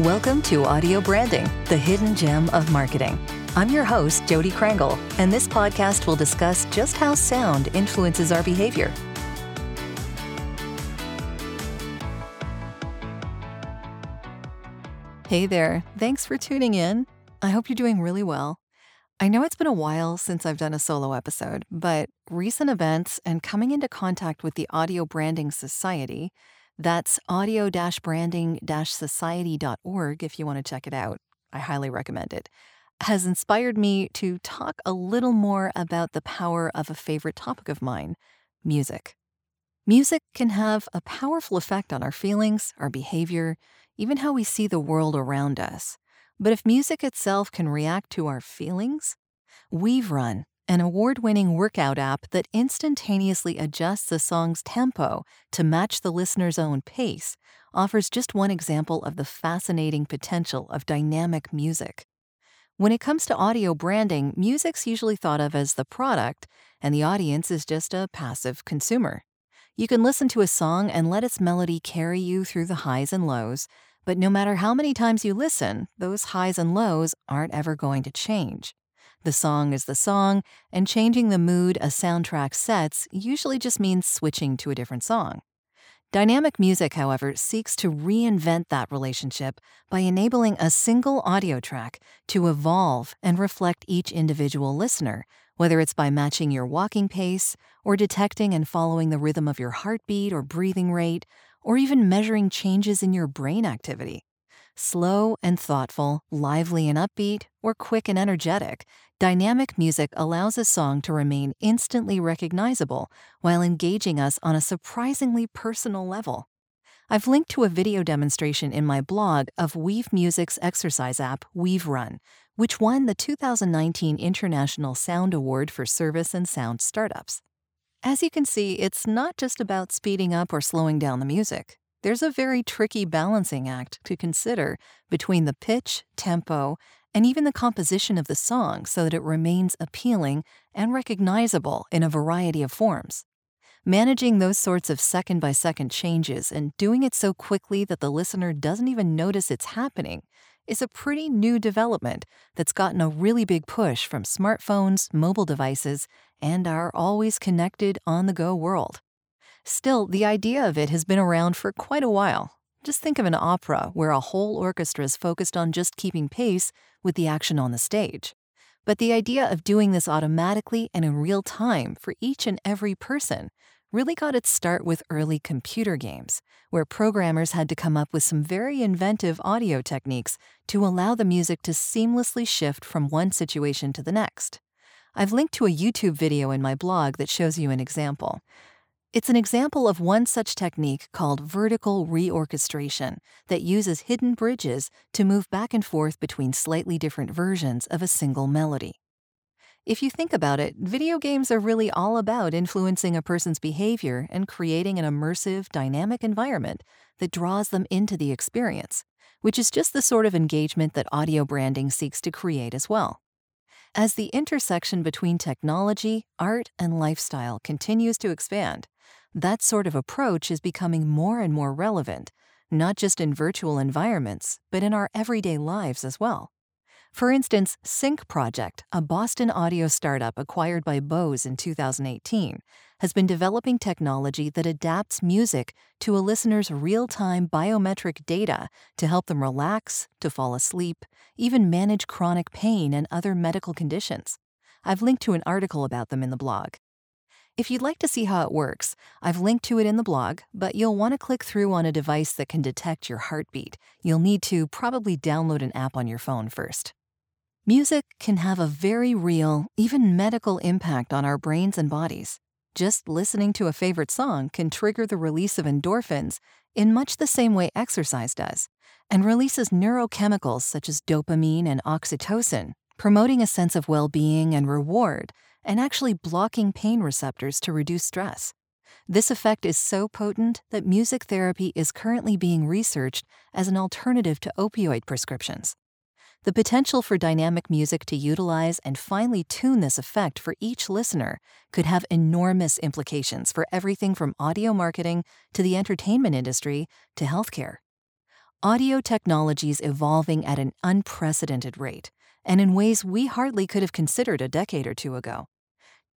Welcome to Audio Branding, the hidden gem of marketing. I'm your host, Jodi Krangle, and this podcast will discuss just how sound influences our behavior. Hey there, thanks for tuning in. I hope you're doing really well. I know it's been a while since I've done a solo episode, but recent events and coming into contact with the Audio Branding Society that's audio branding society.org if you want to check it out. I highly recommend it. Has inspired me to talk a little more about the power of a favorite topic of mine music. Music can have a powerful effect on our feelings, our behavior, even how we see the world around us. But if music itself can react to our feelings, Weave Run an award winning workout app that instantaneously adjusts a song's tempo to match the listener's own pace, offers just one example of the fascinating potential of dynamic music. When it comes to audio branding, music's usually thought of as the product, and the audience is just a passive consumer. You can listen to a song and let its melody carry you through the highs and lows, but no matter how many times you listen, those highs and lows aren't ever going to change. The song is the song, and changing the mood a soundtrack sets usually just means switching to a different song. Dynamic music, however, seeks to reinvent that relationship by enabling a single audio track to evolve and reflect each individual listener, whether it's by matching your walking pace, or detecting and following the rhythm of your heartbeat or breathing rate, or even measuring changes in your brain activity. Slow and thoughtful, lively and upbeat, or quick and energetic, dynamic music allows a song to remain instantly recognizable while engaging us on a surprisingly personal level. I've linked to a video demonstration in my blog of Weave Music's exercise app, Weave Run, which won the 2019 International Sound Award for Service and Sound Startups. As you can see, it's not just about speeding up or slowing down the music there's a very tricky balancing act to consider between the pitch, tempo, and even the composition of the song so that it remains appealing and recognizable in a variety of forms. Managing those sorts of second by second changes and doing it so quickly that the listener doesn't even notice it's happening is a pretty new development that's gotten a really big push from smartphones, mobile devices, and our always connected on the go world. Still, the idea of it has been around for quite a while. Just think of an opera where a whole orchestra is focused on just keeping pace with the action on the stage. But the idea of doing this automatically and in real time for each and every person really got its start with early computer games, where programmers had to come up with some very inventive audio techniques to allow the music to seamlessly shift from one situation to the next. I've linked to a YouTube video in my blog that shows you an example. It's an example of one such technique called vertical reorchestration that uses hidden bridges to move back and forth between slightly different versions of a single melody. If you think about it, video games are really all about influencing a person's behavior and creating an immersive, dynamic environment that draws them into the experience, which is just the sort of engagement that audio branding seeks to create as well. As the intersection between technology, art, and lifestyle continues to expand, that sort of approach is becoming more and more relevant, not just in virtual environments, but in our everyday lives as well. For instance, Sync Project, a Boston audio startup acquired by Bose in 2018, has been developing technology that adapts music to a listener's real time biometric data to help them relax, to fall asleep, even manage chronic pain and other medical conditions. I've linked to an article about them in the blog. If you'd like to see how it works, I've linked to it in the blog, but you'll want to click through on a device that can detect your heartbeat. You'll need to probably download an app on your phone first. Music can have a very real, even medical impact on our brains and bodies. Just listening to a favorite song can trigger the release of endorphins in much the same way exercise does, and releases neurochemicals such as dopamine and oxytocin, promoting a sense of well being and reward, and actually blocking pain receptors to reduce stress. This effect is so potent that music therapy is currently being researched as an alternative to opioid prescriptions. The potential for dynamic music to utilize and finely tune this effect for each listener could have enormous implications for everything from audio marketing to the entertainment industry to healthcare. audio technology's evolving at an unprecedented rate and in ways we hardly could have considered a decade or two ago.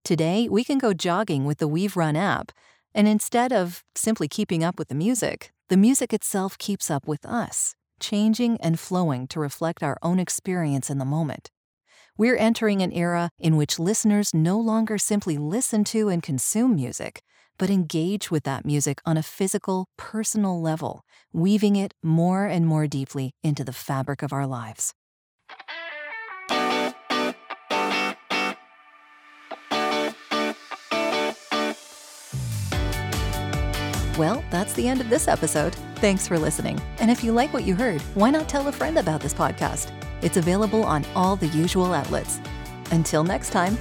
Today, we can go jogging with the Weave Run app, and instead of simply keeping up with the music, the music itself keeps up with us, changing and flowing to reflect our own experience in the moment. We're entering an era in which listeners no longer simply listen to and consume music, but engage with that music on a physical, personal level, weaving it more and more deeply into the fabric of our lives. Well, that's the end of this episode. Thanks for listening. And if you like what you heard, why not tell a friend about this podcast? It's available on all the usual outlets. Until next time.